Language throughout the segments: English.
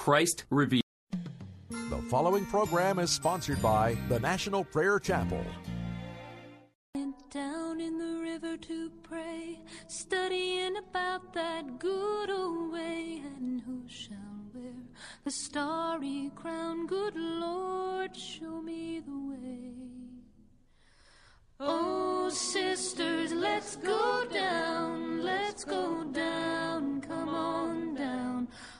Christ revealed. The following program is sponsored by the National Prayer Chapel. Down in the river to pray, studying about that good old way, and who shall wear the starry crown? Good Lord, show me the way. Oh, sisters, let's go down, let's go down, come on down.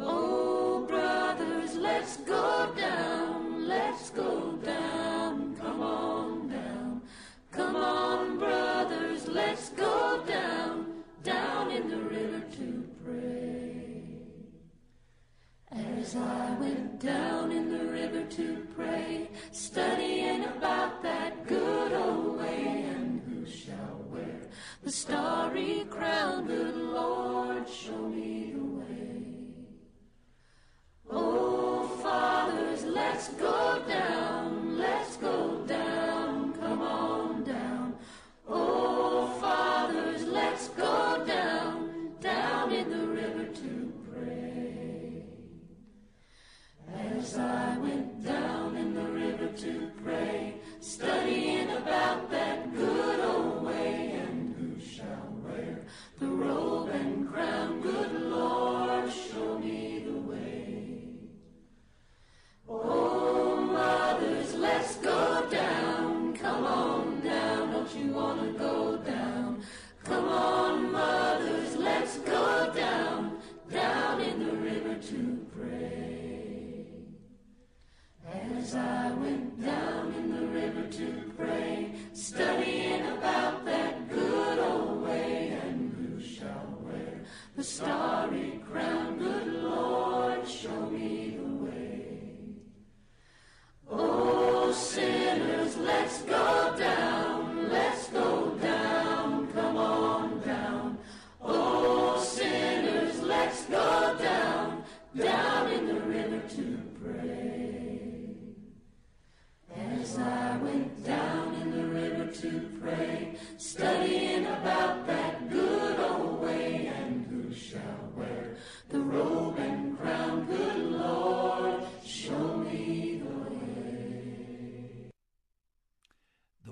Oh, brothers, let's go down, let's go down, come on down. Come on, brothers, let's go down, down in the river to pray. As I went down in the river to pray, studying about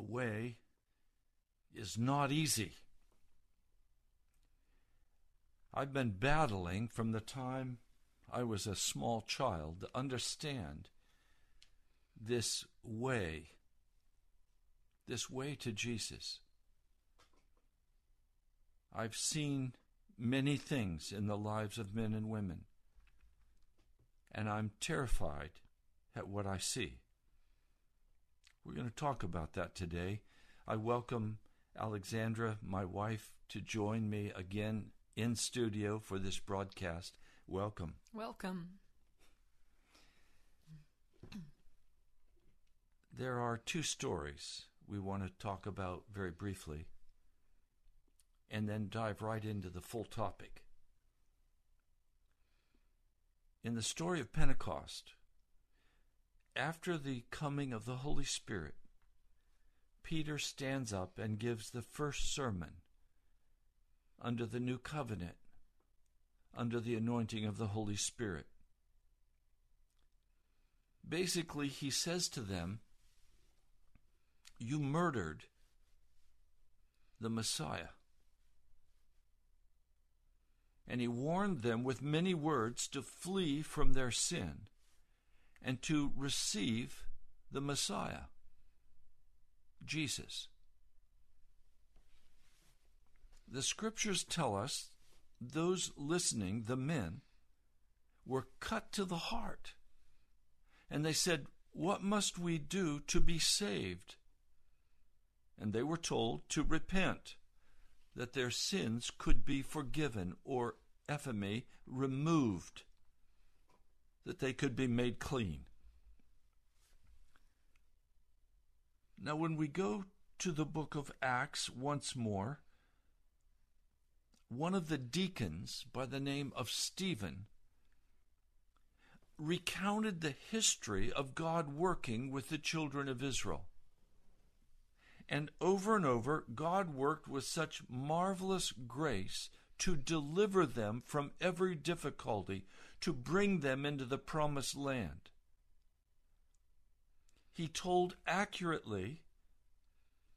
The way is not easy. I've been battling from the time I was a small child to understand this way, this way to Jesus. I've seen many things in the lives of men and women, and I'm terrified at what I see. We're going to talk about that today. I welcome Alexandra, my wife, to join me again in studio for this broadcast. Welcome. Welcome. There are two stories we want to talk about very briefly and then dive right into the full topic. In the story of Pentecost, after the coming of the Holy Spirit, Peter stands up and gives the first sermon under the new covenant, under the anointing of the Holy Spirit. Basically, he says to them, You murdered the Messiah. And he warned them with many words to flee from their sin and to receive the Messiah. Jesus. The scriptures tell us those listening, the men, were cut to the heart. And they said, What must we do to be saved? And they were told to repent, that their sins could be forgiven, or ephemy, removed, that they could be made clean. Now, when we go to the book of Acts once more, one of the deacons by the name of Stephen recounted the history of God working with the children of Israel. And over and over, God worked with such marvelous grace to deliver them from every difficulty, to bring them into the promised land. He told accurately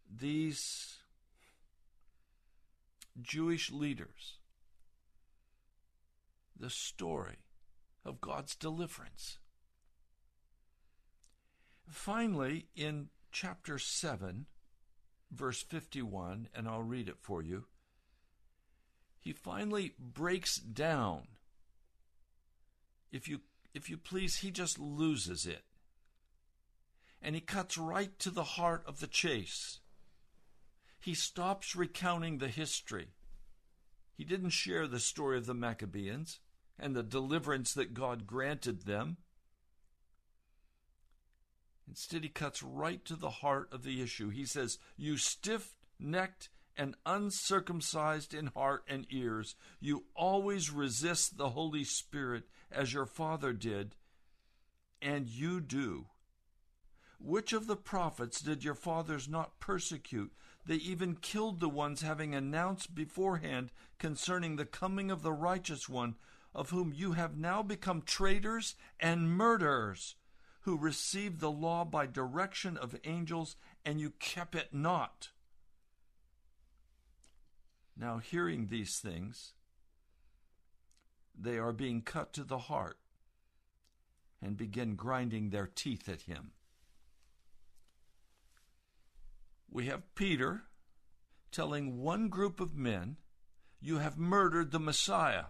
these Jewish leaders the story of God's deliverance. Finally, in chapter 7, verse 51, and I'll read it for you, he finally breaks down. If you, if you please, he just loses it. And he cuts right to the heart of the chase. He stops recounting the history. He didn't share the story of the Maccabees and the deliverance that God granted them. Instead, he cuts right to the heart of the issue. He says, You stiff necked and uncircumcised in heart and ears, you always resist the Holy Spirit as your father did, and you do. Which of the prophets did your fathers not persecute? They even killed the ones having announced beforehand concerning the coming of the righteous one, of whom you have now become traitors and murderers, who received the law by direction of angels, and you kept it not. Now, hearing these things, they are being cut to the heart and begin grinding their teeth at him. We have Peter telling one group of men, You have murdered the Messiah.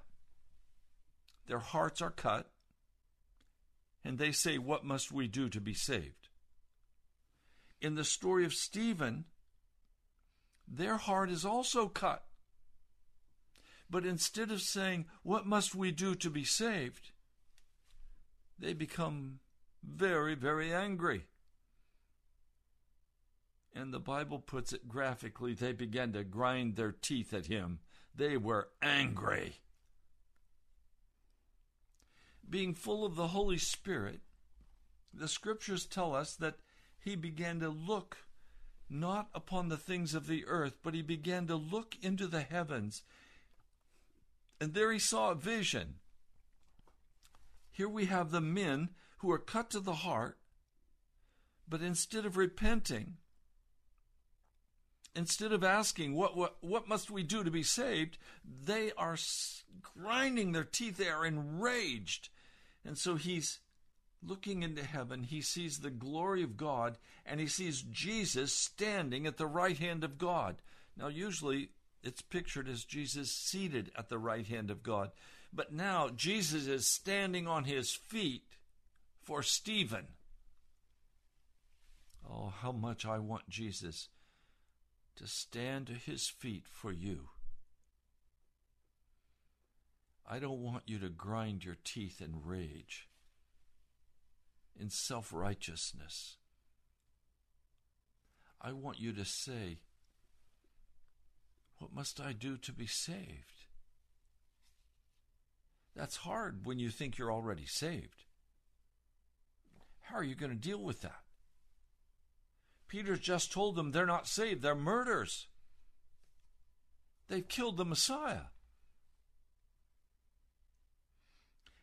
Their hearts are cut, and they say, What must we do to be saved? In the story of Stephen, their heart is also cut. But instead of saying, What must we do to be saved? they become very, very angry. And the Bible puts it graphically they began to grind their teeth at him. They were angry. Being full of the Holy Spirit, the scriptures tell us that he began to look not upon the things of the earth, but he began to look into the heavens and there he saw a vision. Here we have the men who are cut to the heart, but instead of repenting, instead of asking, what, what, what must we do to be saved? They are grinding their teeth. They are enraged. And so he's looking into heaven. He sees the glory of God, and he sees Jesus standing at the right hand of God. Now, usually it's pictured as Jesus seated at the right hand of God. But now Jesus is standing on his feet for Stephen. Oh, how much I want Jesus to stand to his feet for you. I don't want you to grind your teeth in rage, in self righteousness. I want you to say, what must I do to be saved? That's hard when you think you're already saved. How are you going to deal with that? Peter just told them they're not saved, they're murderers. They've killed the Messiah.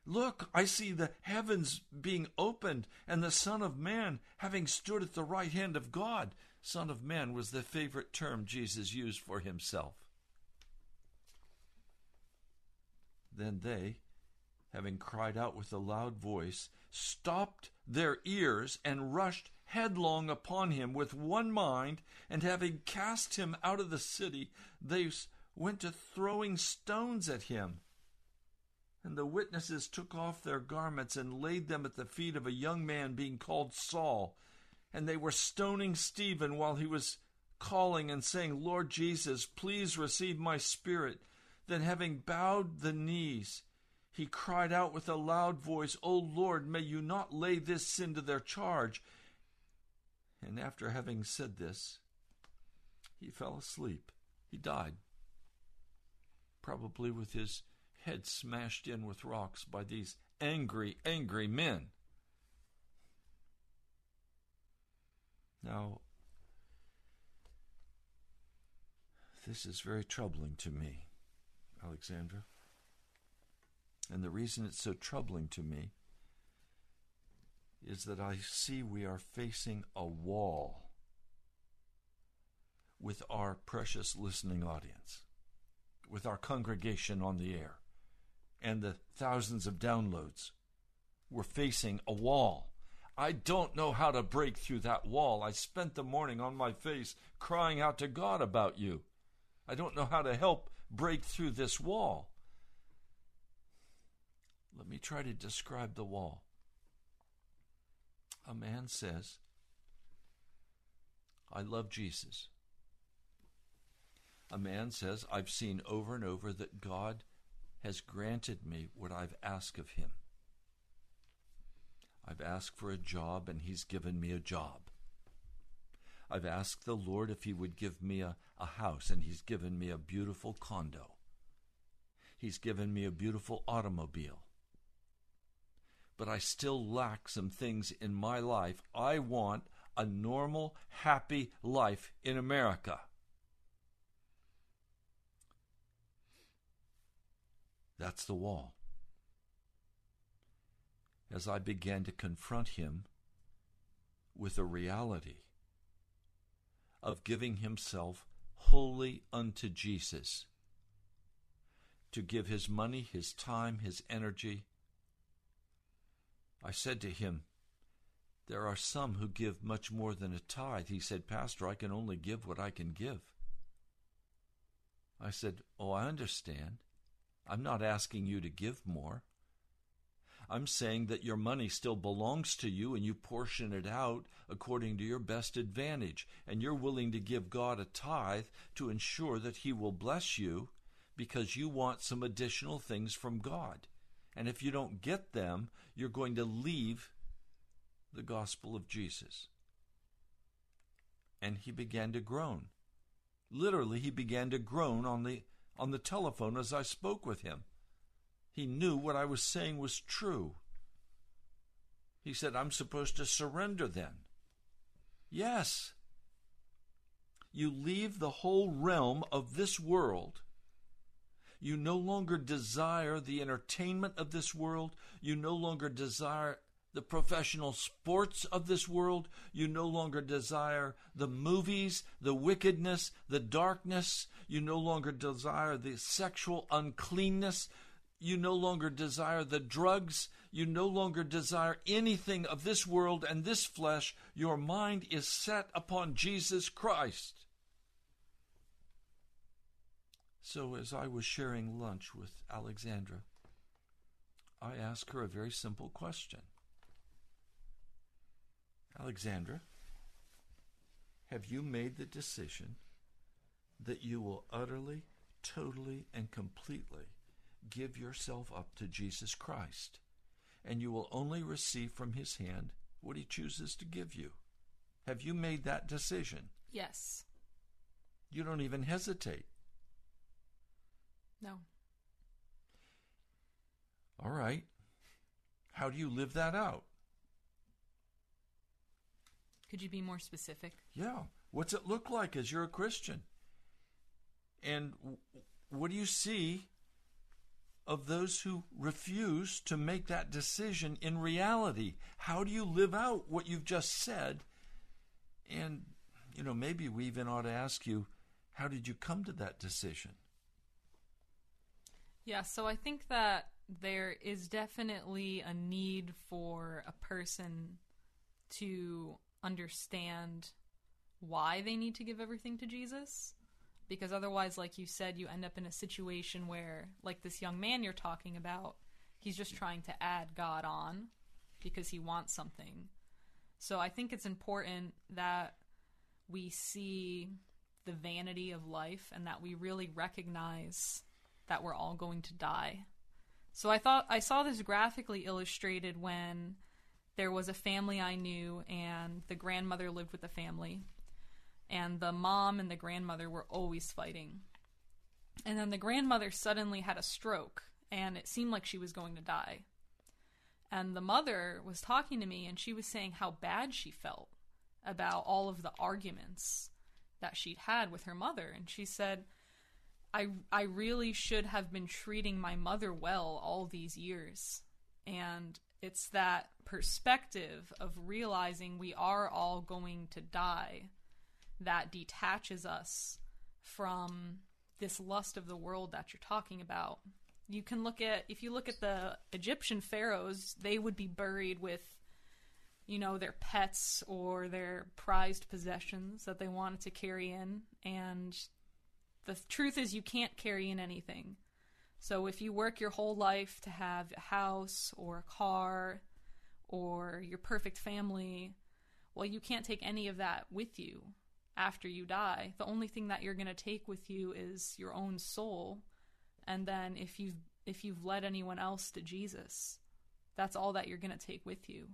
Look, I see the heavens being opened and the Son of Man having stood at the right hand of God. Son of Man was the favorite term Jesus used for himself. Then they, having cried out with a loud voice, stopped their ears and rushed headlong upon him with one mind, and having cast him out of the city, they went to throwing stones at him. And the witnesses took off their garments and laid them at the feet of a young man being called Saul. And they were stoning Stephen while he was calling and saying, Lord Jesus, please receive my spirit. Then, having bowed the knees, he cried out with a loud voice, O Lord, may you not lay this sin to their charge. And after having said this, he fell asleep. He died probably with his head smashed in with rocks by these angry, angry men. Now, this is very troubling to me, Alexandra. And the reason it's so troubling to me is that I see we are facing a wall with our precious listening audience with our congregation on the air and the thousands of downloads. We're facing a wall. I don't know how to break through that wall. I spent the morning on my face crying out to God about you. I don't know how to help break through this wall. Let me try to describe the wall. A man says, I love Jesus a man says, I've seen over and over that God has granted me what I've asked of him. I've asked for a job and he's given me a job. I've asked the Lord if he would give me a, a house and he's given me a beautiful condo. He's given me a beautiful automobile. But I still lack some things in my life. I want a normal, happy life in America. That's the wall. As I began to confront him with a reality of giving himself wholly unto Jesus, to give his money, his time, his energy, I said to him, There are some who give much more than a tithe. He said, Pastor, I can only give what I can give. I said, Oh, I understand. I'm not asking you to give more. I'm saying that your money still belongs to you and you portion it out according to your best advantage. And you're willing to give God a tithe to ensure that He will bless you because you want some additional things from God. And if you don't get them, you're going to leave the gospel of Jesus. And he began to groan. Literally, he began to groan on the on the telephone as I spoke with him. He knew what I was saying was true. He said, I'm supposed to surrender then. Yes. You leave the whole realm of this world. You no longer desire the entertainment of this world. You no longer desire the professional sports of this world. You no longer desire the movies, the wickedness, the darkness. You no longer desire the sexual uncleanness. You no longer desire the drugs. You no longer desire anything of this world and this flesh. Your mind is set upon Jesus Christ. So, as I was sharing lunch with Alexandra, I asked her a very simple question Alexandra, have you made the decision that you will utterly, totally, and completely give yourself up to Jesus Christ, and you will only receive from his hand what he chooses to give you? Have you made that decision? Yes. You don't even hesitate. No. All right. How do you live that out? Could you be more specific? Yeah. What's it look like as you're a Christian? And what do you see of those who refuse to make that decision in reality? How do you live out what you've just said? And, you know, maybe we even ought to ask you, how did you come to that decision? Yeah, so I think that there is definitely a need for a person to understand why they need to give everything to Jesus. Because otherwise, like you said, you end up in a situation where, like this young man you're talking about, he's just trying to add God on because he wants something. So I think it's important that we see the vanity of life and that we really recognize that we're all going to die. So I thought I saw this graphically illustrated when there was a family I knew and the grandmother lived with the family and the mom and the grandmother were always fighting. And then the grandmother suddenly had a stroke and it seemed like she was going to die. And the mother was talking to me and she was saying how bad she felt about all of the arguments that she'd had with her mother and she said I I really should have been treating my mother well all these years. And it's that perspective of realizing we are all going to die that detaches us from this lust of the world that you're talking about. You can look at if you look at the Egyptian pharaohs, they would be buried with you know their pets or their prized possessions that they wanted to carry in and the truth is you can't carry in anything. So if you work your whole life to have a house or a car or your perfect family, well you can't take any of that with you after you die. The only thing that you're going to take with you is your own soul. And then if you've if you've led anyone else to Jesus, that's all that you're going to take with you.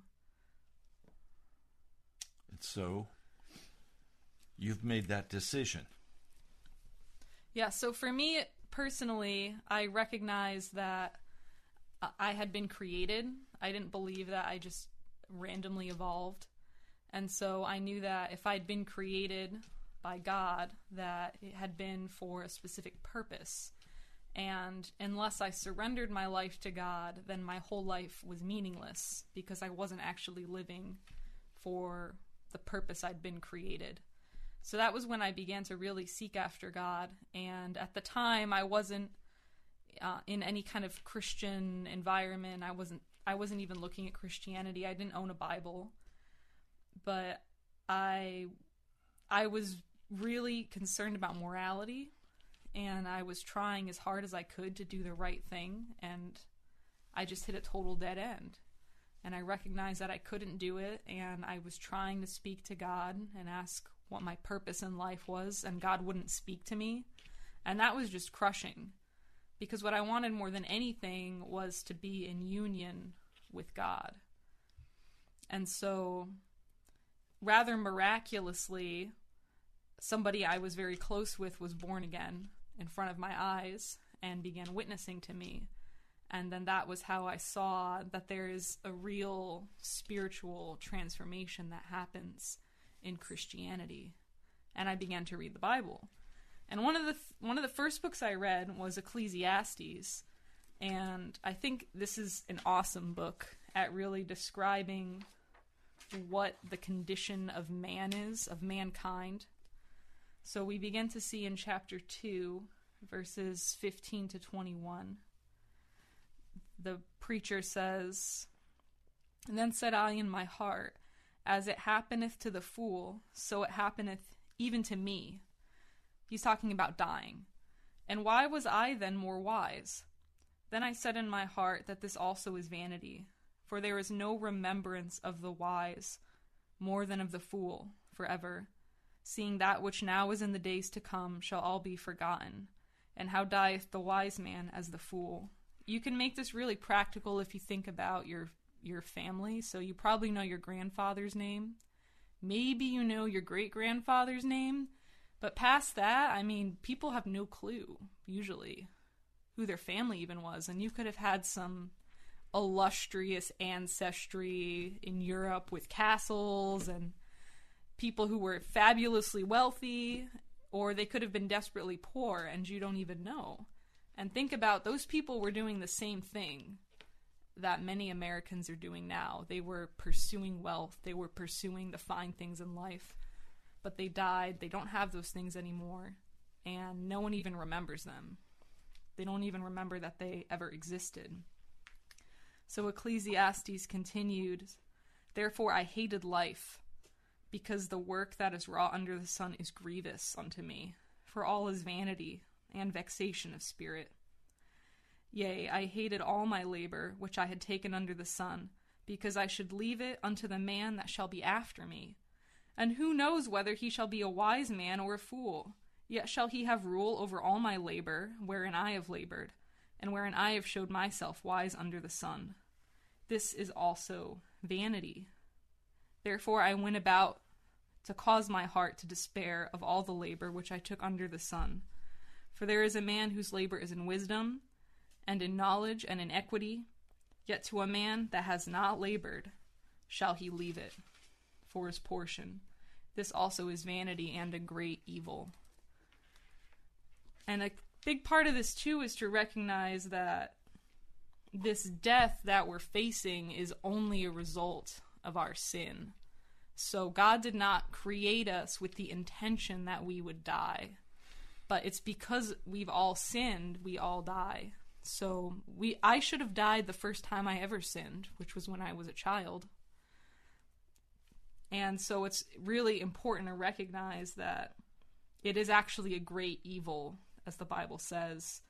And so you've made that decision. Yeah, so for me personally, I recognize that I had been created. I didn't believe that I just randomly evolved. And so I knew that if I'd been created by God, that it had been for a specific purpose. And unless I surrendered my life to God, then my whole life was meaningless because I wasn't actually living for the purpose I'd been created. So that was when I began to really seek after God. And at the time, I wasn't uh, in any kind of Christian environment. I wasn't. I wasn't even looking at Christianity. I didn't own a Bible, but I, I was really concerned about morality, and I was trying as hard as I could to do the right thing, and I just hit a total dead end. And I recognized that I couldn't do it, and I was trying to speak to God and ask what my purpose in life was, and God wouldn't speak to me. And that was just crushing. Because what I wanted more than anything was to be in union with God. And so, rather miraculously, somebody I was very close with was born again in front of my eyes and began witnessing to me. And then that was how I saw that there is a real spiritual transformation that happens in Christianity, and I began to read the Bible. And one of the th- one of the first books I read was Ecclesiastes, and I think this is an awesome book at really describing what the condition of man is, of mankind. So we begin to see in chapter 2, verses 15 to 21. The preacher says, And then said I in my heart, as it happeneth to the fool, so it happeneth even to me. He's talking about dying. And why was I then more wise? Then I said in my heart that this also is vanity, for there is no remembrance of the wise more than of the fool forever, seeing that which now is in the days to come shall all be forgotten. And how dieth the wise man as the fool? You can make this really practical if you think about your your family, so you probably know your grandfather's name. Maybe you know your great grandfather's name, but past that, I mean, people have no clue, usually, who their family even was. And you could have had some illustrious ancestry in Europe with castles and people who were fabulously wealthy, or they could have been desperately poor and you don't even know. And think about those people were doing the same thing that many Americans are doing now. They were pursuing wealth, they were pursuing the fine things in life, but they died. They don't have those things anymore, and no one even remembers them. They don't even remember that they ever existed. So Ecclesiastes continued Therefore I hated life, because the work that is wrought under the sun is grievous unto me, for all is vanity and vexation of spirit. Yea, I hated all my labor which I had taken under the sun, because I should leave it unto the man that shall be after me. And who knows whether he shall be a wise man or a fool? Yet shall he have rule over all my labor, wherein I have labored, and wherein I have showed myself wise under the sun. This is also vanity. Therefore I went about to cause my heart to despair of all the labor which I took under the sun. For there is a man whose labor is in wisdom, and in knowledge, and in equity, yet to a man that has not labored shall he leave it for his portion. This also is vanity and a great evil. And a big part of this, too, is to recognize that this death that we're facing is only a result of our sin. So God did not create us with the intention that we would die. But it's because we've all sinned, we all die. So we I should have died the first time I ever sinned, which was when I was a child. And so it's really important to recognize that it is actually a great evil, as the Bible says,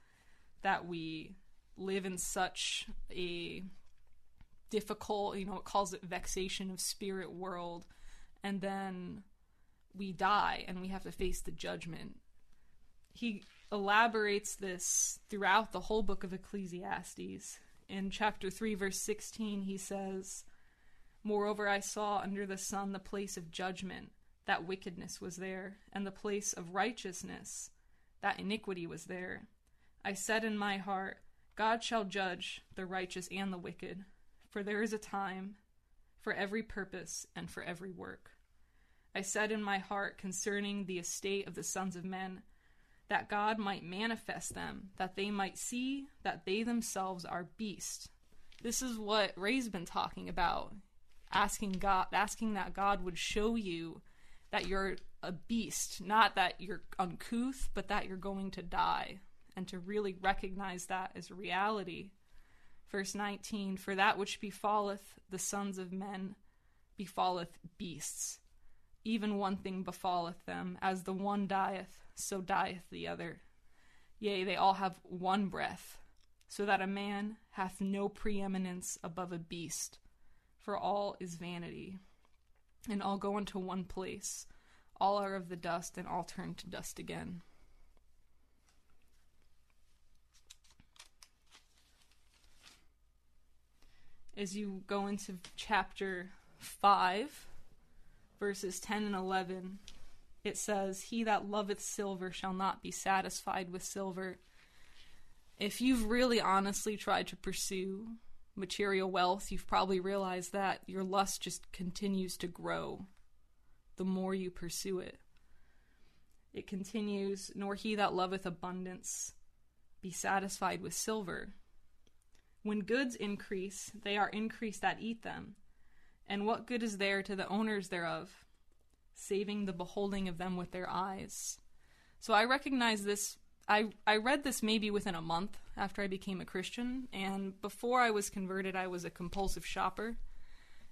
that we live in such a difficult, you know, it calls it vexation of spirit world, and then we die and we have to face the judgment. He elaborates this throughout the whole book of Ecclesiastes. In chapter 3, verse 16, he says, Moreover, I saw under the sun the place of judgment, that wickedness was there, and the place of righteousness, that iniquity was there. I said in my heart, God shall judge the righteous and the wicked, for there is a time for every purpose and for every work. I said in my heart concerning the estate of the sons of men, that God might manifest them, that they might see that they themselves are beasts. This is what Ray's been talking about, asking God, asking that God would show you that you're a beast, not that you're uncouth, but that you're going to die, and to really recognize that as reality. Verse 19 For that which befalleth the sons of men befalleth beasts. Even one thing befalleth them, as the one dieth, so dieth the other. Yea, they all have one breath, so that a man hath no preeminence above a beast, for all is vanity. And all go unto one place, all are of the dust, and all turn to dust again. As you go into chapter 5, verses 10 and 11, it says, He that loveth silver shall not be satisfied with silver. If you've really honestly tried to pursue material wealth, you've probably realized that your lust just continues to grow the more you pursue it. It continues, Nor he that loveth abundance be satisfied with silver. When goods increase, they are increased that eat them. And what good is there to the owners thereof, saving the beholding of them with their eyes? So I recognize this. I, I read this maybe within a month after I became a Christian, and before I was converted, I was a compulsive shopper.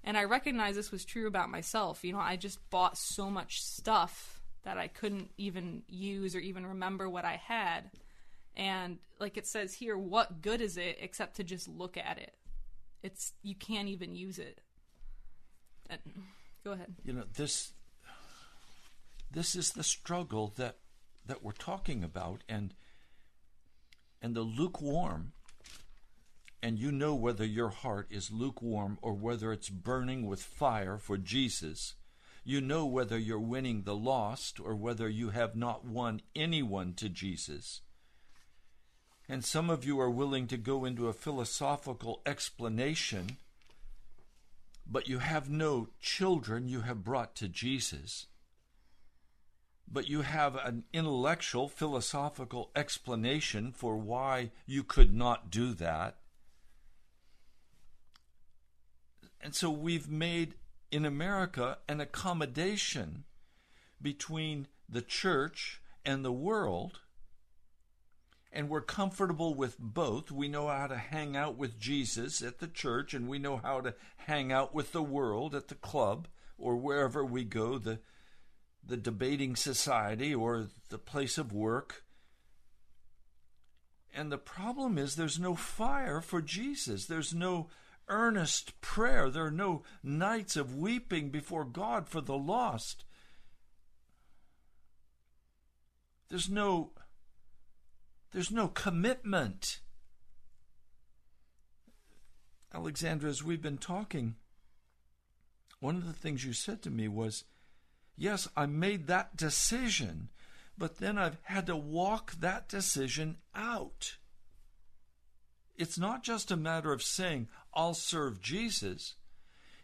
And I recognize this was true about myself. You know, I just bought so much stuff that I couldn't even use or even remember what I had. And like it says here, what good is it except to just look at it? It's you can't even use it. And, go ahead. You know this. This is the struggle that that we're talking about, and and the lukewarm. And you know whether your heart is lukewarm or whether it's burning with fire for Jesus. You know whether you're winning the lost or whether you have not won anyone to Jesus. And some of you are willing to go into a philosophical explanation, but you have no children you have brought to Jesus. But you have an intellectual, philosophical explanation for why you could not do that. And so we've made in America an accommodation between the church and the world and we're comfortable with both. We know how to hang out with Jesus at the church, and we know how to hang out with the world at the club. or wherever we go, the the debating society or the place of work. And the problem is there's no fire for Jesus. There's no earnest prayer. There are no nights of weeping before God for the lost. There's no there's no commitment. Alexandra, as we've been talking, one of the things you said to me was, Yes, I made that decision, but then I've had to walk that decision out. It's not just a matter of saying, I'll serve Jesus.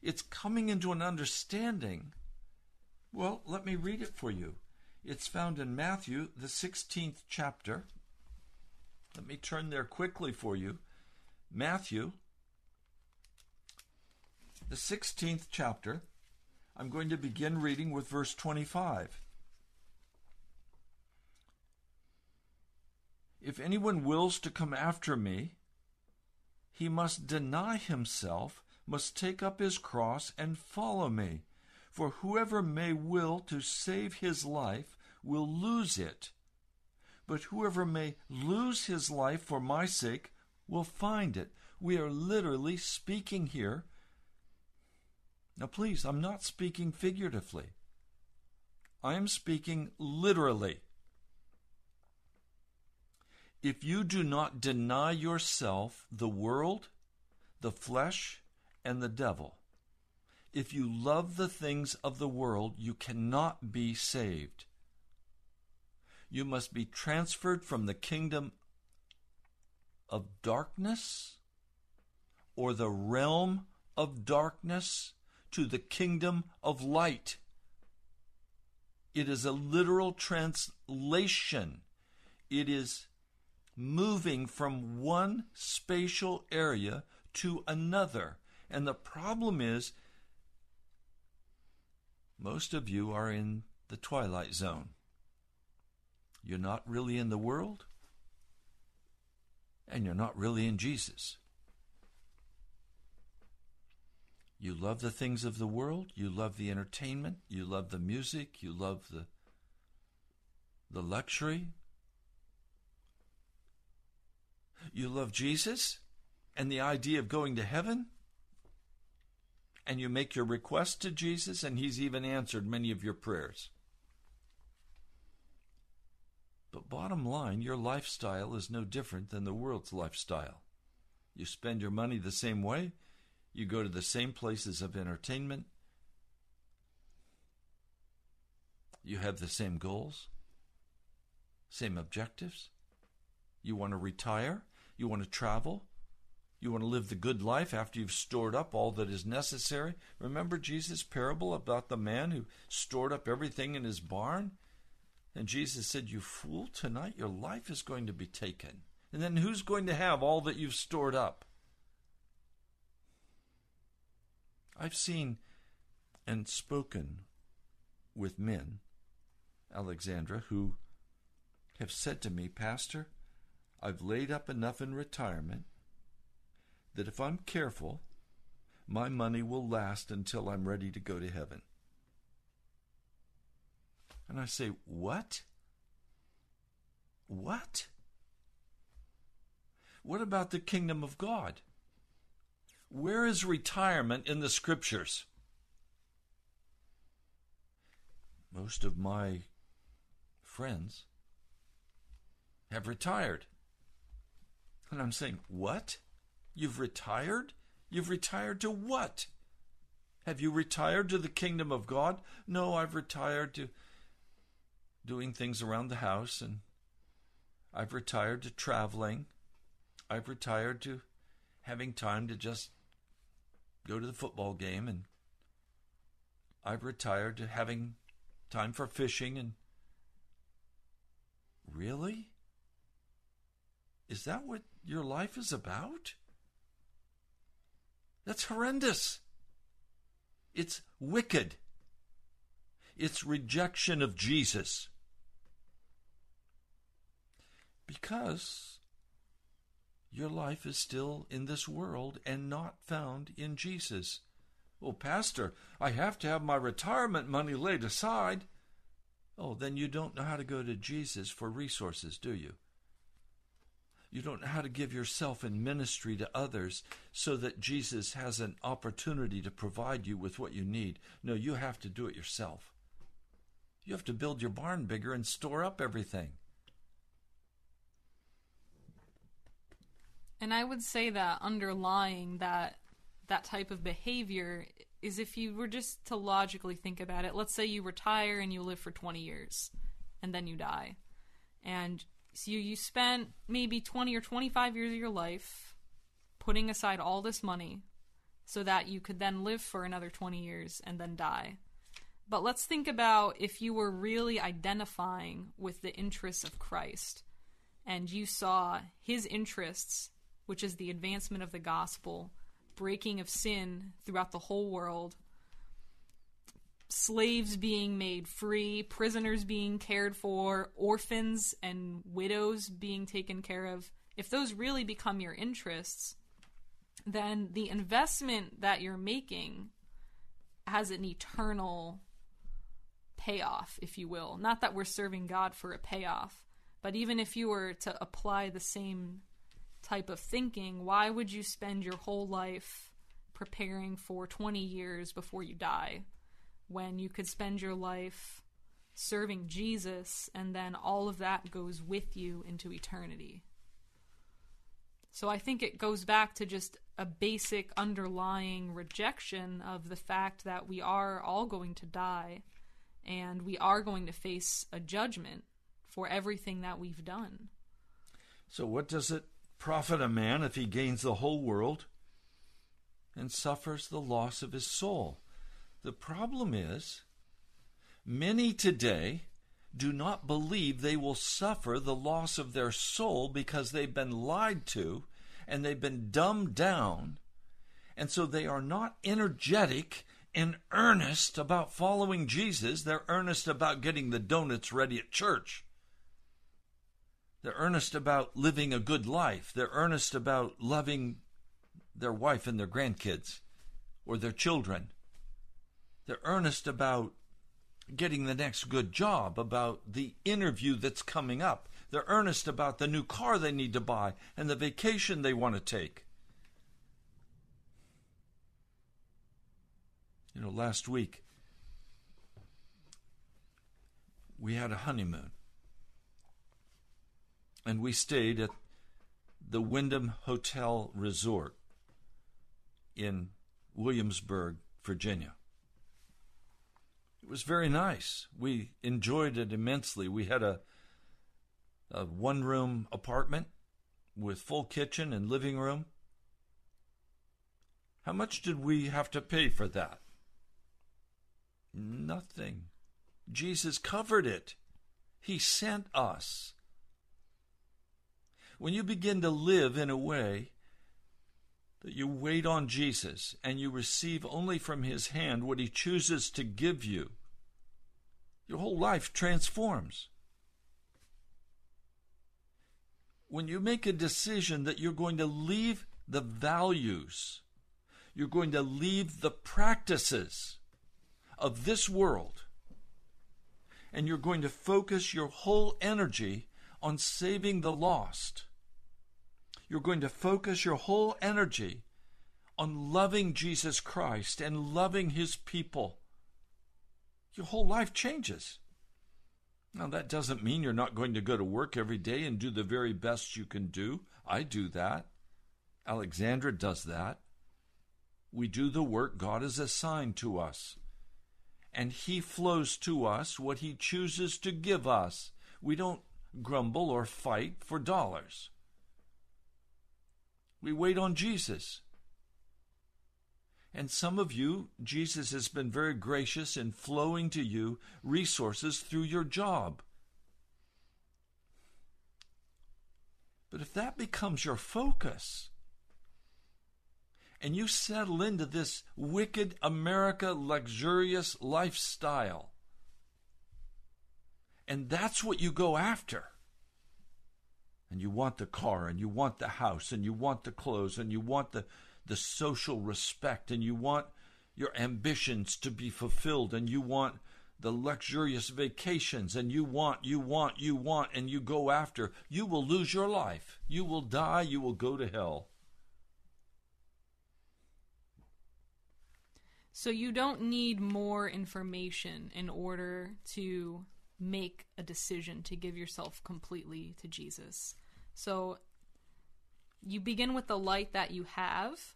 It's coming into an understanding. Well, let me read it for you. It's found in Matthew, the 16th chapter. Let me turn there quickly for you. Matthew, the 16th chapter. I'm going to begin reading with verse 25. If anyone wills to come after me, he must deny himself, must take up his cross, and follow me. For whoever may will to save his life will lose it. But whoever may lose his life for my sake will find it. We are literally speaking here now, please, I'm not speaking figuratively. I am speaking literally. If you do not deny yourself, the world, the flesh, and the devil, if you love the things of the world, you cannot be saved. You must be transferred from the kingdom of darkness or the realm of darkness to the kingdom of light. It is a literal translation. It is moving from one spatial area to another. And the problem is, most of you are in the twilight zone. You're not really in the world, and you're not really in Jesus. You love the things of the world, you love the entertainment, you love the music, you love the the luxury. You love Jesus and the idea of going to heaven. And you make your request to Jesus, and He's even answered many of your prayers. But bottom line, your lifestyle is no different than the world's lifestyle. You spend your money the same way, you go to the same places of entertainment. You have the same goals, same objectives. You want to retire. You want to travel. You want to live the good life after you've stored up all that is necessary. Remember Jesus' parable about the man who stored up everything in his barn? And Jesus said, You fool, tonight your life is going to be taken. And then who's going to have all that you've stored up? I've seen and spoken with men, Alexandra, who have said to me, Pastor, I've laid up enough in retirement that if I'm careful, my money will last until I'm ready to go to heaven. And I say, What? What? What about the kingdom of God? Where is retirement in the scriptures? Most of my friends have retired. And I'm saying, What? You've retired? You've retired to what? Have you retired to the kingdom of God? No, I've retired to doing things around the house and I've retired to traveling. I've retired to having time to just go to the football game and I've retired to having time for fishing and really? Is that what your life is about? That's horrendous. It's wicked. It's rejection of Jesus because your life is still in this world and not found in Jesus. Well, Pastor, I have to have my retirement money laid aside. Oh, then you don't know how to go to Jesus for resources, do you? You don't know how to give yourself in ministry to others so that Jesus has an opportunity to provide you with what you need. No, you have to do it yourself. You have to build your barn bigger and store up everything. And I would say that underlying that that type of behavior is if you were just to logically think about it. Let's say you retire and you live for 20 years and then you die. And so you, you spent maybe 20 or 25 years of your life putting aside all this money so that you could then live for another 20 years and then die. But let's think about if you were really identifying with the interests of Christ and you saw his interests, which is the advancement of the gospel, breaking of sin throughout the whole world, slaves being made free, prisoners being cared for, orphans and widows being taken care of. If those really become your interests, then the investment that you're making has an eternal payoff, if you will. Not that we're serving God for a payoff, but even if you were to apply the same type of thinking, why would you spend your whole life preparing for 20 years before you die when you could spend your life serving Jesus and then all of that goes with you into eternity? So I think it goes back to just a basic underlying rejection of the fact that we are all going to die and we are going to face a judgment for everything that we've done. So, what does it profit a man if he gains the whole world and suffers the loss of his soul? The problem is, many today do not believe they will suffer the loss of their soul because they've been lied to and they've been dumbed down, and so they are not energetic and earnest about following Jesus. They're earnest about getting the donuts ready at church. They're earnest about living a good life. They're earnest about loving their wife and their grandkids or their children. They're earnest about getting the next good job, about the interview that's coming up. They're earnest about the new car they need to buy and the vacation they want to take. You know, last week we had a honeymoon. And we stayed at the Wyndham Hotel Resort in Williamsburg, Virginia. It was very nice. We enjoyed it immensely. We had a, a one room apartment with full kitchen and living room. How much did we have to pay for that? Nothing. Jesus covered it. He sent us. When you begin to live in a way that you wait on Jesus and you receive only from His hand what He chooses to give you, your whole life transforms. When you make a decision that you're going to leave the values, you're going to leave the practices of this world, and you're going to focus your whole energy on saving the lost. You're going to focus your whole energy on loving Jesus Christ and loving His people. Your whole life changes. Now, that doesn't mean you're not going to go to work every day and do the very best you can do. I do that. Alexandra does that. We do the work God has assigned to us and He flows to us what He chooses to give us. We don't grumble or fight for dollars. We wait on Jesus. And some of you, Jesus has been very gracious in flowing to you resources through your job. But if that becomes your focus, and you settle into this wicked America luxurious lifestyle. And that's what you go after. And you want the car, and you want the house, and you want the clothes, and you want the, the social respect, and you want your ambitions to be fulfilled and you want the luxurious vacations and you want, you want, you want, and you go after, you will lose your life. You will die. You will go to hell. So you don't need more information in order to make a decision to give yourself completely to Jesus. So you begin with the light that you have,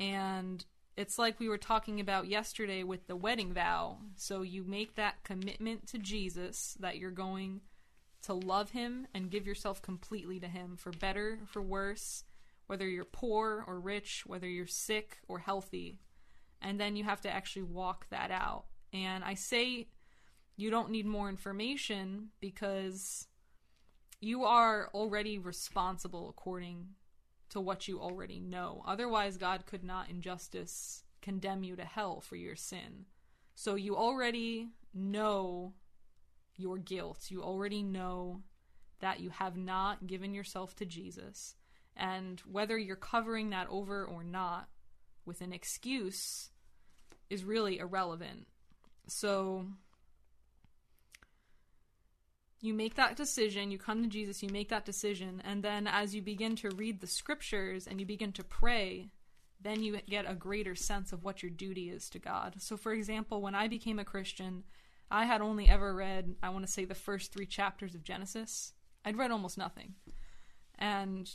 and it's like we were talking about yesterday with the wedding vow. So you make that commitment to Jesus that you're going to love him and give yourself completely to him for better, for worse, whether you're poor or rich, whether you're sick or healthy. And then you have to actually walk that out. And I say you don't need more information because you are already responsible according to what you already know. Otherwise, God could not in justice condemn you to hell for your sin. So you already know your guilt. You already know that you have not given yourself to Jesus. And whether you're covering that over or not with an excuse is really irrelevant. So you make that decision, you come to Jesus, you make that decision, and then as you begin to read the scriptures and you begin to pray, then you get a greater sense of what your duty is to God. So, for example, when I became a Christian, I had only ever read, I want to say, the first three chapters of Genesis. I'd read almost nothing. And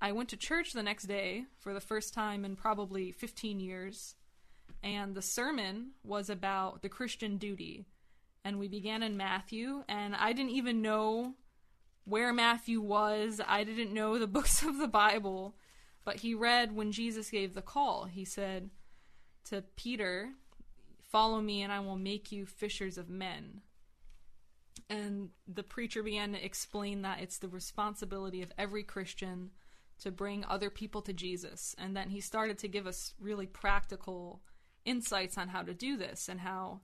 I went to church the next day for the first time in probably 15 years. And the sermon was about the Christian duty and we began in Matthew, and I didn't even know where Matthew was. I didn't know the books of the Bible, but he read when Jesus gave the call. He said to Peter, Follow me, and I will make you fishers of men. And the preacher began to explain that it's the responsibility of every Christian to bring other people to Jesus. And then he started to give us really practical insights on how to do this and how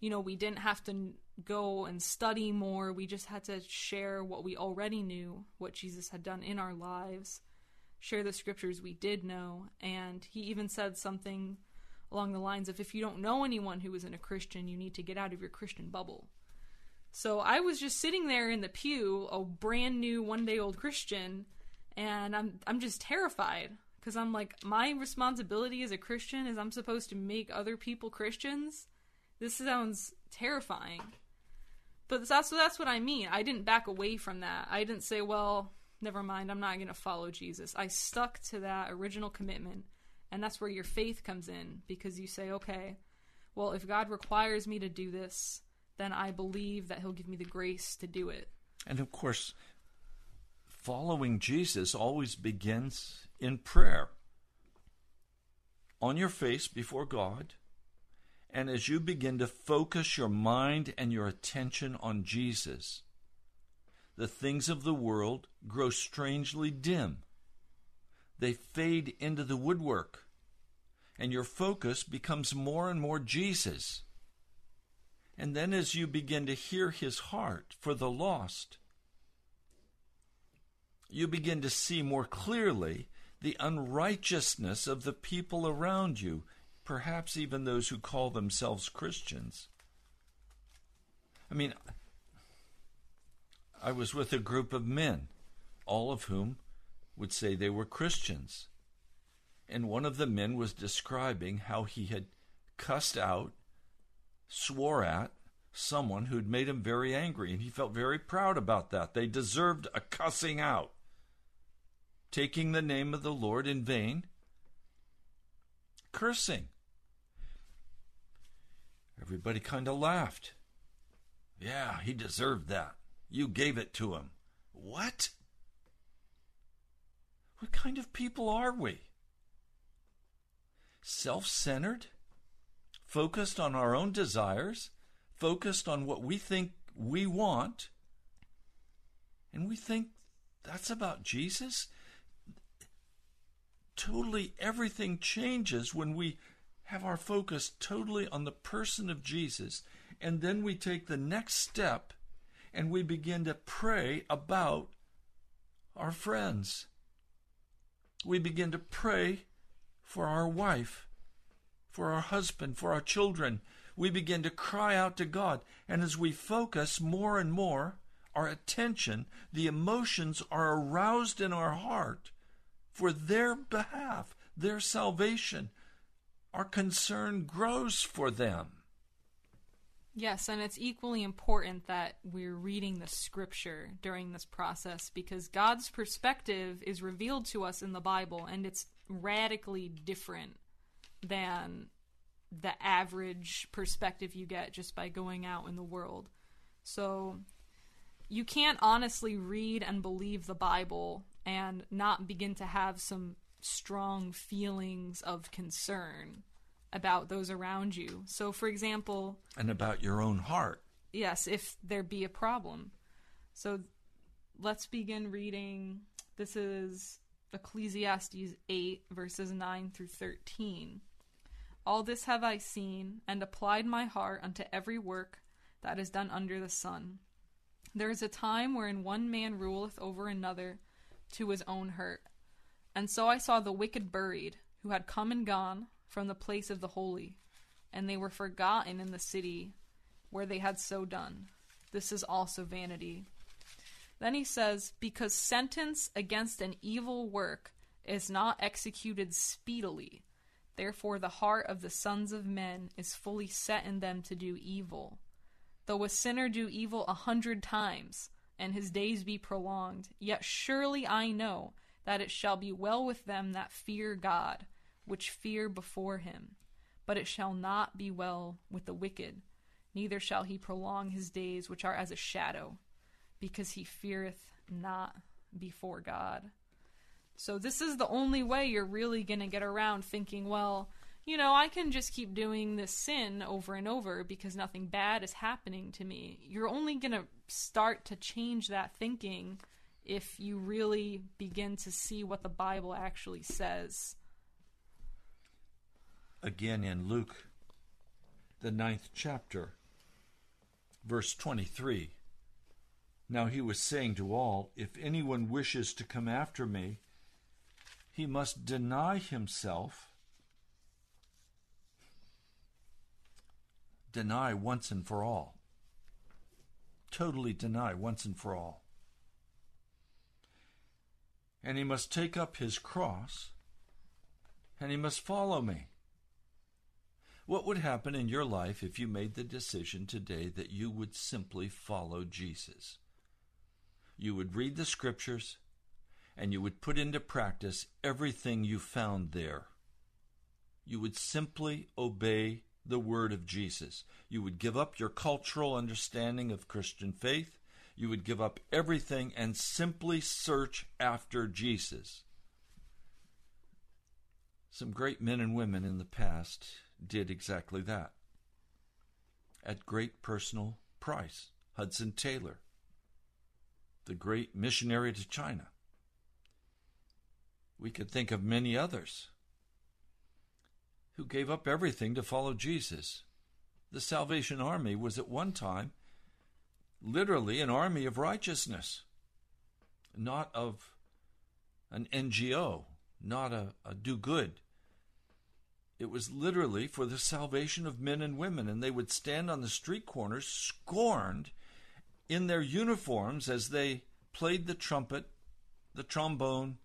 you know, we didn't have to go and study more. We just had to share what we already knew, what Jesus had done in our lives, share the scriptures we did know. And he even said something along the lines of if you don't know anyone who isn't a Christian, you need to get out of your Christian bubble. So I was just sitting there in the pew, a brand new one day old Christian, and I'm I'm just terrified because I'm like my responsibility as a Christian is I'm supposed to make other people Christians this sounds terrifying. But that's that's what I mean. I didn't back away from that. I didn't say, well, never mind, I'm not going to follow Jesus. I stuck to that original commitment. And that's where your faith comes in because you say, okay, well, if God requires me to do this, then I believe that He'll give me the grace to do it. And of course, following Jesus always begins in prayer. On your face before God, and as you begin to focus your mind and your attention on Jesus, the things of the world grow strangely dim. They fade into the woodwork, and your focus becomes more and more Jesus. And then, as you begin to hear his heart for the lost, you begin to see more clearly the unrighteousness of the people around you perhaps even those who call themselves Christians. I mean, I was with a group of men, all of whom would say they were Christians. And one of the men was describing how he had cussed out, swore at someone who'd made him very angry, and he felt very proud about that. They deserved a cussing out. Taking the name of the Lord in vain, cursing. Everybody kind of laughed. Yeah, he deserved that. You gave it to him. What? What kind of people are we? Self centered? Focused on our own desires? Focused on what we think we want? And we think that's about Jesus? Totally everything changes when we have our focus totally on the person of Jesus, and then we take the next step and we begin to pray about our friends. We begin to pray for our wife, for our husband, for our children. We begin to cry out to God. And as we focus more and more, our attention, the emotions are aroused in our heart for their behalf, their salvation. Our concern grows for them. Yes, and it's equally important that we're reading the scripture during this process because God's perspective is revealed to us in the Bible and it's radically different than the average perspective you get just by going out in the world. So you can't honestly read and believe the Bible and not begin to have some strong feelings of concern about those around you. So, for example, and about your own heart. yes, if there be a problem. So, let's begin reading. This is Ecclesiastes 8, verses 9 through 13. All this have I seen, and applied my heart unto every work that is done under the sun. There is a time wherein one man ruleth over another to his own hurt. And so I saw the wicked buried, who had come and gone from the place of the holy, and they were forgotten in the city where they had so done. This is also vanity. Then he says, Because sentence against an evil work is not executed speedily, therefore the heart of the sons of men is fully set in them to do evil. Though a sinner do evil a hundred times, and his days be prolonged, yet surely I know that it shall be well with them that fear God, which fear before him. But it shall not be well with the wicked, neither shall he prolong his days which are as a shadow, because he feareth not before God. So, this is the only way you're really going to get around thinking, well, you know, I can just keep doing this sin over and over because nothing bad is happening to me. You're only going to start to change that thinking if you really begin to see what the Bible actually says. Again in Luke, the ninth chapter, verse 23. Now he was saying to all, If anyone wishes to come after me, he must deny himself, deny once and for all. Totally deny once and for all. And he must take up his cross, and he must follow me. What would happen in your life if you made the decision today that you would simply follow Jesus? You would read the scriptures and you would put into practice everything you found there. You would simply obey the word of Jesus. You would give up your cultural understanding of Christian faith. You would give up everything and simply search after Jesus. Some great men and women in the past did exactly that at great personal price. Hudson Taylor, the great missionary to China. We could think of many others who gave up everything to follow Jesus. The Salvation Army was at one time literally an army of righteousness, not of an NGO, not a, a do good. It was literally for the salvation of men and women, and they would stand on the street corners scorned in their uniforms as they played the trumpet, the trombone,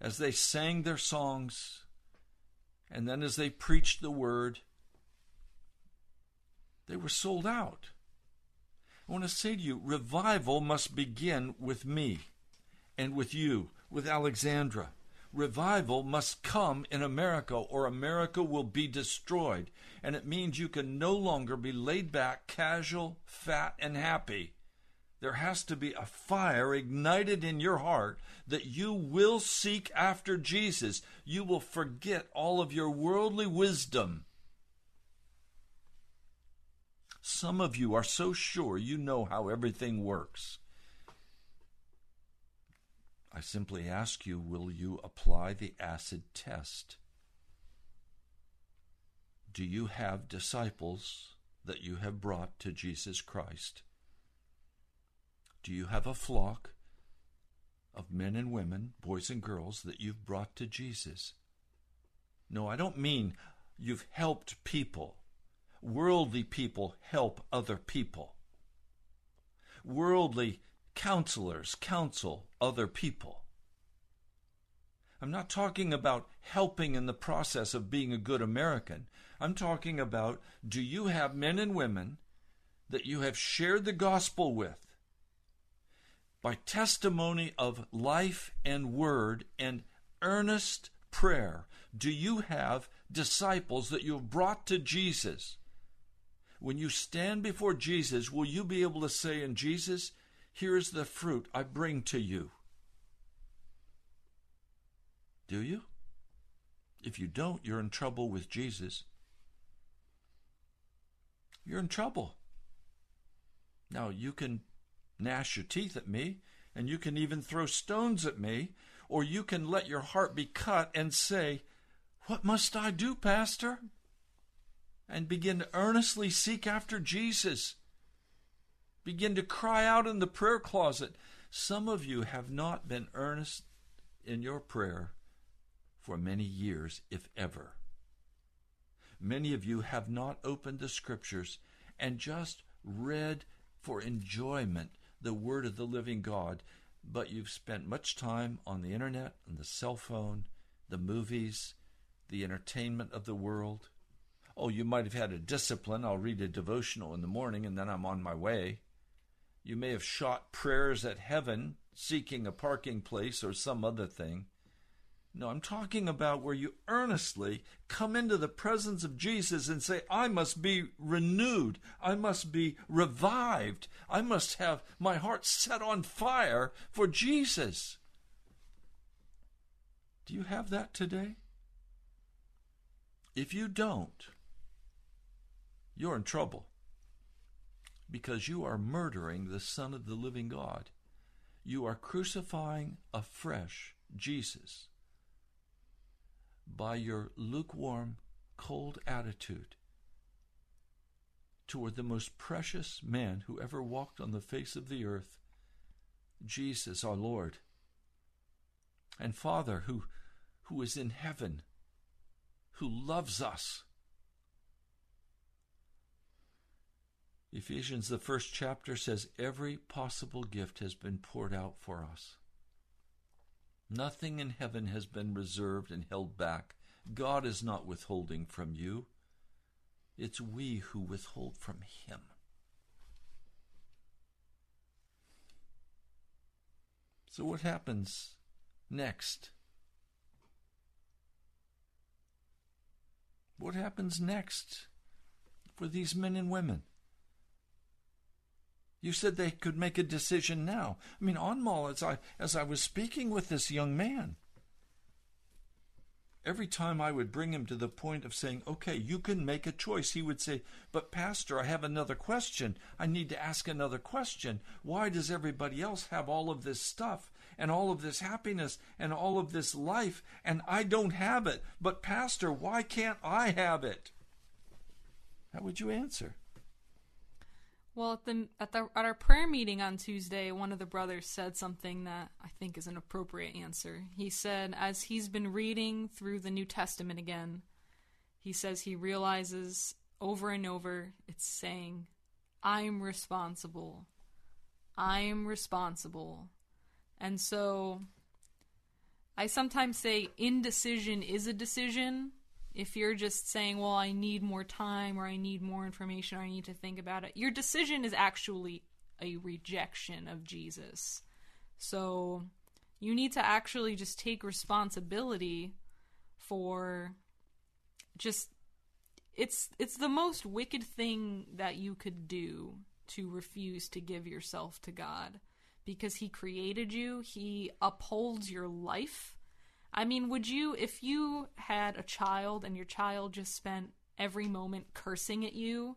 as they sang their songs, and then as they preached the word. They were sold out. I want to say to you, revival must begin with me and with you, with Alexandra. Revival must come in America, or America will be destroyed. And it means you can no longer be laid back, casual, fat, and happy. There has to be a fire ignited in your heart that you will seek after Jesus. You will forget all of your worldly wisdom. Some of you are so sure you know how everything works. I simply ask you will you apply the acid test? Do you have disciples that you have brought to Jesus Christ? Do you have a flock of men and women, boys and girls, that you've brought to Jesus? No, I don't mean you've helped people. Worldly people help other people. Worldly counselors counsel other people. I'm not talking about helping in the process of being a good American. I'm talking about do you have men and women that you have shared the gospel with by testimony of life and word and earnest prayer? Do you have disciples that you have brought to Jesus? When you stand before Jesus, will you be able to say, in Jesus, here is the fruit I bring to you? Do you? If you don't, you're in trouble with Jesus. You're in trouble. Now, you can gnash your teeth at me, and you can even throw stones at me, or you can let your heart be cut and say, What must I do, Pastor? And begin to earnestly seek after Jesus. Begin to cry out in the prayer closet. Some of you have not been earnest in your prayer for many years, if ever. Many of you have not opened the scriptures and just read for enjoyment the word of the living God, but you've spent much time on the internet, on the cell phone, the movies, the entertainment of the world. Oh, you might have had a discipline. I'll read a devotional in the morning and then I'm on my way. You may have shot prayers at heaven, seeking a parking place or some other thing. No, I'm talking about where you earnestly come into the presence of Jesus and say, I must be renewed. I must be revived. I must have my heart set on fire for Jesus. Do you have that today? If you don't, you're in trouble because you are murdering the Son of the living God. You are crucifying afresh Jesus by your lukewarm, cold attitude toward the most precious man who ever walked on the face of the earth, Jesus our Lord. And Father, who, who is in heaven, who loves us. Ephesians, the first chapter, says every possible gift has been poured out for us. Nothing in heaven has been reserved and held back. God is not withholding from you. It's we who withhold from Him. So, what happens next? What happens next for these men and women? You said they could make a decision now. I mean, Anmal, as I as I was speaking with this young man, every time I would bring him to the point of saying, "Okay, you can make a choice," he would say, "But pastor, I have another question. I need to ask another question. Why does everybody else have all of this stuff and all of this happiness and all of this life and I don't have it? But pastor, why can't I have it?" How would you answer? Well, at the at the at our prayer meeting on Tuesday, one of the brothers said something that I think is an appropriate answer. He said, as he's been reading through the New Testament again, he says he realizes over and over it's saying, "I'm responsible. I'm responsible," and so I sometimes say indecision is a decision if you're just saying, well, I need more time or I need more information or I need to think about it, your decision is actually a rejection of Jesus. So you need to actually just take responsibility for just it's it's the most wicked thing that you could do to refuse to give yourself to God because he created you, he upholds your life I mean, would you, if you had a child and your child just spent every moment cursing at you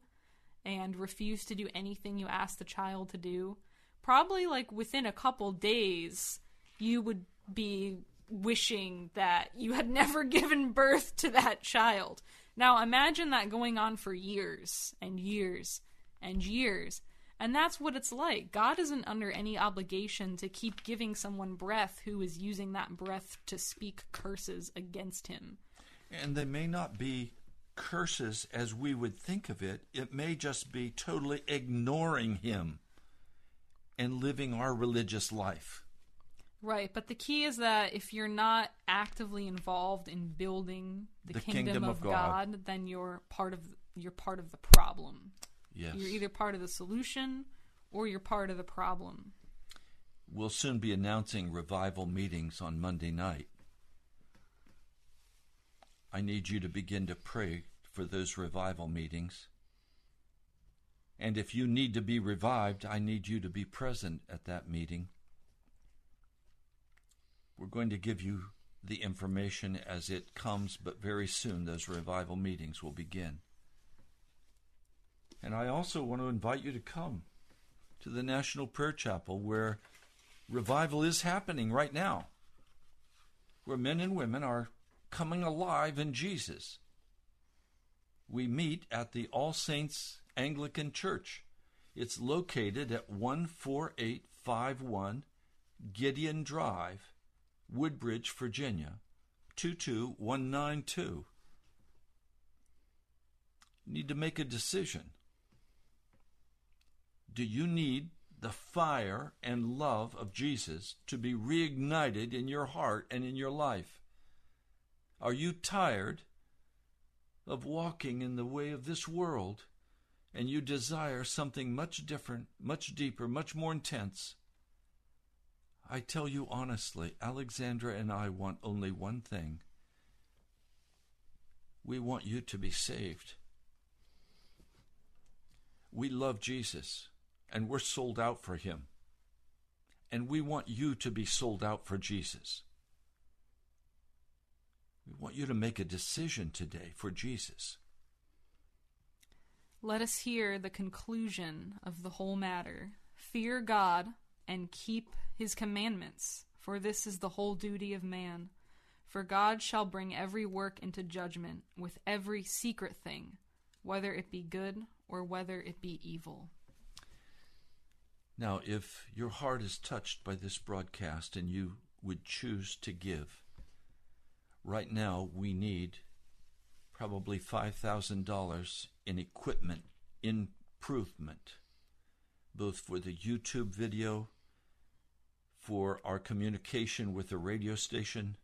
and refused to do anything you asked the child to do, probably like within a couple days, you would be wishing that you had never given birth to that child. Now imagine that going on for years and years and years. And that's what it's like. God isn't under any obligation to keep giving someone breath who is using that breath to speak curses against him. And they may not be curses as we would think of it. It may just be totally ignoring Him and living our religious life. Right, but the key is that if you're not actively involved in building the, The kingdom, kingdom of of God. God, then you're part of you're part of the problem. Yes. You're either part of the solution or you're part of the problem. We'll soon be announcing revival meetings on Monday night. I need you to begin to pray for those revival meetings. And if you need to be revived, I need you to be present at that meeting. We're going to give you the information as it comes, but very soon those revival meetings will begin. And I also want to invite you to come to the National Prayer Chapel where revival is happening right now, where men and women are coming alive in Jesus. We meet at the All Saints Anglican Church. It's located at 14851 Gideon Drive, Woodbridge, Virginia, 22192. You need to make a decision. Do you need the fire and love of Jesus to be reignited in your heart and in your life? Are you tired of walking in the way of this world and you desire something much different, much deeper, much more intense? I tell you honestly, Alexandra and I want only one thing. We want you to be saved. We love Jesus and we're sold out for him. And we want you to be sold out for Jesus. We want you to make a decision today for Jesus. Let us hear the conclusion of the whole matter. Fear God and keep his commandments, for this is the whole duty of man. For God shall bring every work into judgment with every secret thing, whether it be good or whether it be evil. Now, if your heart is touched by this broadcast and you would choose to give, right now we need probably $5,000 in equipment improvement, both for the YouTube video, for our communication with the radio station,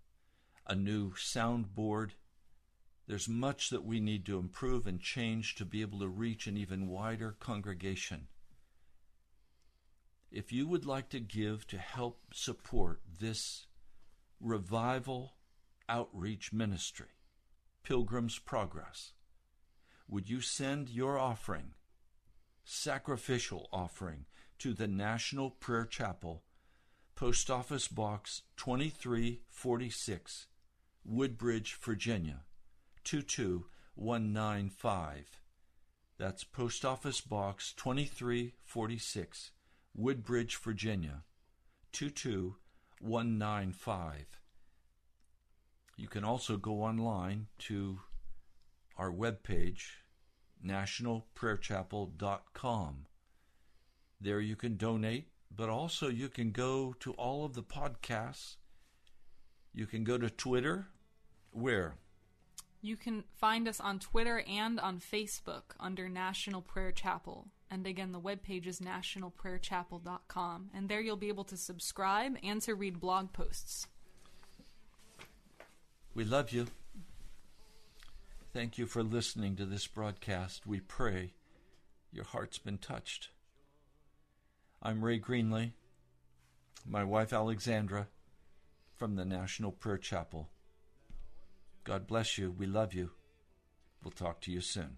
a new soundboard. There's much that we need to improve and change to be able to reach an even wider congregation. If you would like to give to help support this revival outreach ministry, Pilgrim's Progress, would you send your offering, sacrificial offering, to the National Prayer Chapel, Post Office Box 2346, Woodbridge, Virginia 22195. That's Post Office Box 2346, Woodbridge, Virginia 22195. You can also go online to our webpage, nationalprayerchapel.com. There you can donate, but also you can go to all of the podcasts. You can go to Twitter, where? You can find us on Twitter and on Facebook under National Prayer Chapel. And again, the webpage is nationalprayerchapel.com. And there you'll be able to subscribe and to read blog posts. We love you. Thank you for listening to this broadcast. We pray your heart's been touched. I'm Ray Greenley, my wife Alexandra from the National Prayer Chapel. God bless you. We love you. We'll talk to you soon.